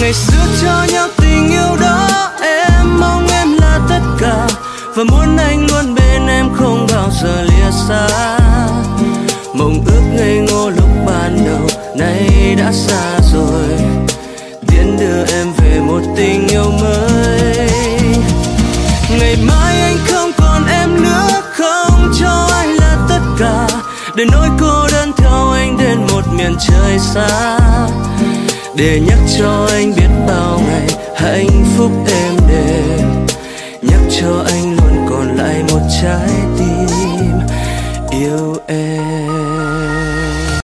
ngày xưa cho nhau tình yêu đó, em mong em là tất cả. Và muốn anh luôn bên em, không bao giờ lìa xa. Mộng ước ngây ngô lúc ban đầu, nay đã xa rồi. Tiến đưa em về một tình yêu mới. Ngày mai anh không còn em nữa, không cho ai là tất cả. Để nỗi cô đơn theo anh đến một miền trời xa để nhắc cho anh biết bao ngày hạnh phúc êm đềm nhắc cho anh luôn còn lại một trái tim yêu em.